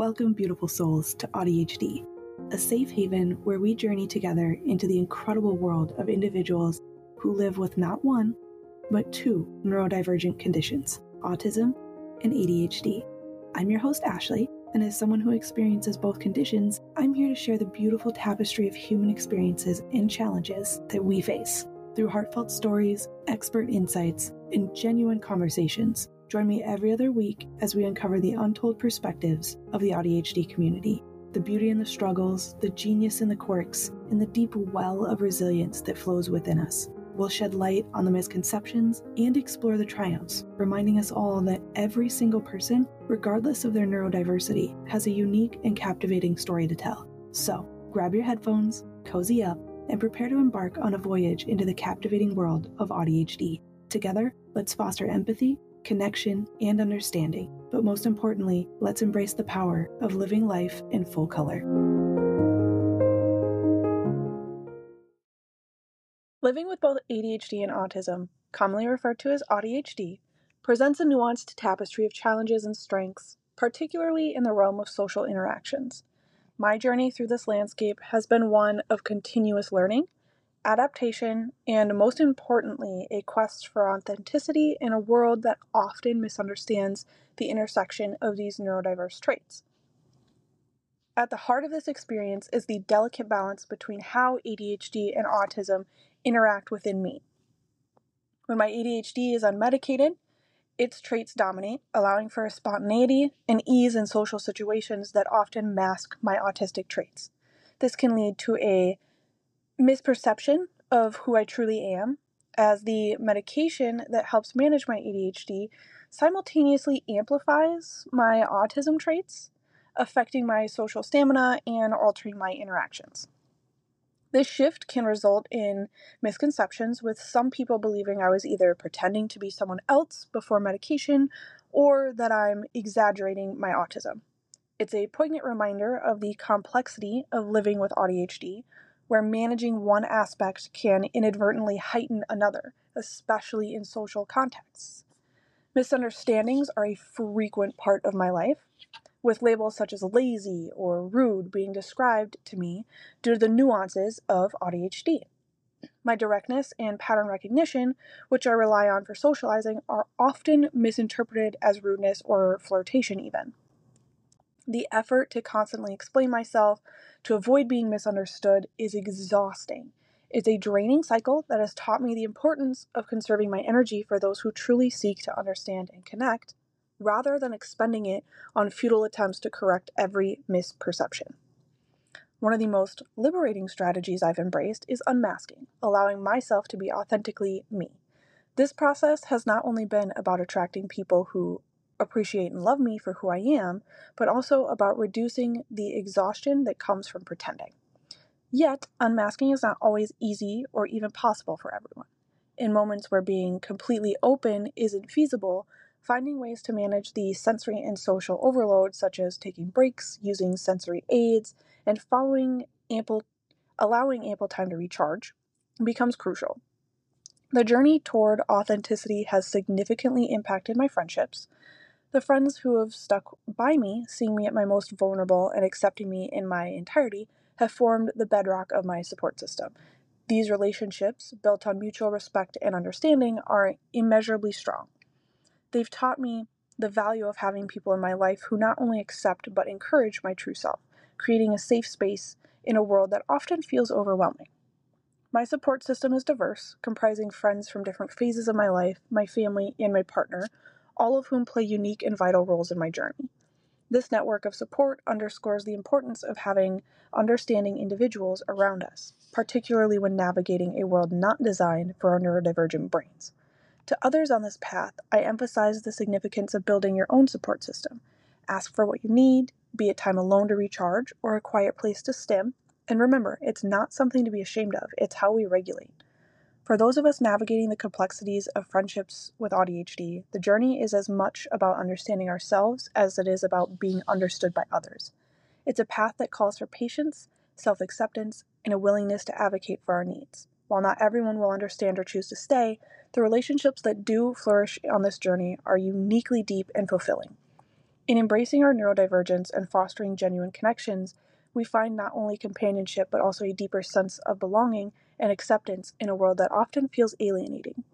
Welcome, beautiful souls, to AuDHD, a safe haven where we journey together into the incredible world of individuals who live with not one, but two neurodivergent conditions autism and ADHD. I'm your host, Ashley, and as someone who experiences both conditions, I'm here to share the beautiful tapestry of human experiences and challenges that we face. Through heartfelt stories, expert insights, and genuine conversations, join me every other week as we uncover the untold perspectives of the AuDHD community the beauty in the struggles, the genius in the quirks, and the deep well of resilience that flows within us. We'll shed light on the misconceptions and explore the triumphs, reminding us all that every single person, regardless of their neurodiversity, has a unique and captivating story to tell. So, grab your headphones, cozy up, and prepare to embark on a voyage into the captivating world of AuDHD. Together, let's foster empathy, connection, and understanding. But most importantly, let's embrace the power of living life in full color. Living with both ADHD and autism, commonly referred to as AuDHD, presents a nuanced tapestry of challenges and strengths, particularly in the realm of social interactions. My journey through this landscape has been one of continuous learning, adaptation, and most importantly, a quest for authenticity in a world that often misunderstands the intersection of these neurodiverse traits. At the heart of this experience is the delicate balance between how ADHD and autism interact within me. When my ADHD is unmedicated, its traits dominate, allowing for a spontaneity and ease in social situations that often mask my autistic traits. This can lead to a misperception of who I truly am, as the medication that helps manage my ADHD simultaneously amplifies my autism traits, affecting my social stamina and altering my interactions. This shift can result in misconceptions, with some people believing I was either pretending to be someone else before medication or that I'm exaggerating my autism. It's a poignant reminder of the complexity of living with ADHD, where managing one aspect can inadvertently heighten another, especially in social contexts. Misunderstandings are a frequent part of my life, with labels such as lazy or rude being described to me due to the nuances of ADHD. My directness and pattern recognition, which I rely on for socializing, are often misinterpreted as rudeness or flirtation, even. The effort to constantly explain myself to avoid being misunderstood is exhausting. It's a draining cycle that has taught me the importance of conserving my energy for those who truly seek to understand and connect, rather than expending it on futile attempts to correct every misperception. One of the most liberating strategies I've embraced is unmasking, allowing myself to be authentically me. This process has not only been about attracting people who appreciate and love me for who I am, but also about reducing the exhaustion that comes from pretending. Yet, unmasking is not always easy or even possible for everyone. In moments where being completely open isn't feasible, finding ways to manage the sensory and social overload, such as taking breaks, using sensory aids, and following ample, allowing ample time to recharge, becomes crucial. The journey toward authenticity has significantly impacted my friendships. The friends who have stuck by me, seeing me at my most vulnerable and accepting me in my entirety, have formed the bedrock of my support system. These relationships, built on mutual respect and understanding, are immeasurably strong. They've taught me the value of having people in my life who not only accept but encourage my true self, creating a safe space in a world that often feels overwhelming. My support system is diverse, comprising friends from different phases of my life, my family, and my partner, all of whom play unique and vital roles in my journey. This network of support underscores the importance of having understanding individuals around us, particularly when navigating a world not designed for our neurodivergent brains. To others on this path, I emphasize the significance of building your own support system. Ask for what you need, be it time alone to recharge or a quiet place to stim. And remember, it's not something to be ashamed of, it's how we regulate. For those of us navigating the complexities of friendships with ADHD, the journey is as much about understanding ourselves as it is about being understood by others. It's a path that calls for patience, self acceptance, and a willingness to advocate for our needs. While not everyone will understand or choose to stay, the relationships that do flourish on this journey are uniquely deep and fulfilling. In embracing our neurodivergence and fostering genuine connections, we find not only companionship but also a deeper sense of belonging and acceptance in a world that often feels alienating.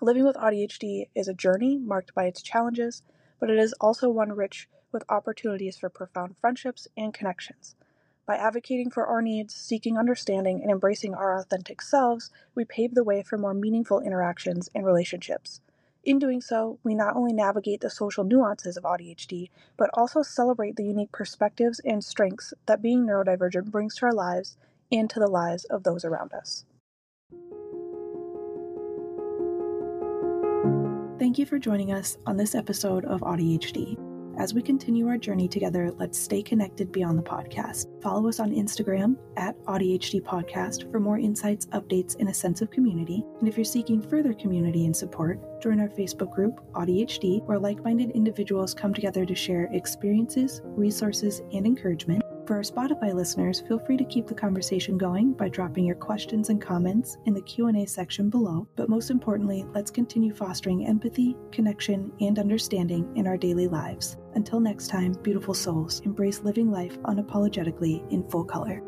Living with ADHD is a journey marked by its challenges, but it is also one rich with opportunities for profound friendships and connections. By advocating for our needs, seeking understanding, and embracing our authentic selves, we pave the way for more meaningful interactions and relationships. In doing so, we not only navigate the social nuances of ADHD, but also celebrate the unique perspectives and strengths that being neurodivergent brings to our lives and to the lives of those around us. Thank you for joining us on this episode of AuDHD. As we continue our journey together, let's stay connected beyond the podcast. Follow us on Instagram at AuDHD Podcast for more insights, updates, and a sense of community. And if you're seeking further community and support, join our Facebook group, AuDHD, where like minded individuals come together to share experiences, resources, and encouragement. For our Spotify listeners, feel free to keep the conversation going by dropping your questions and comments in the Q&A section below. But most importantly, let's continue fostering empathy, connection, and understanding in our daily lives. Until next time, beautiful souls, embrace living life unapologetically in full color.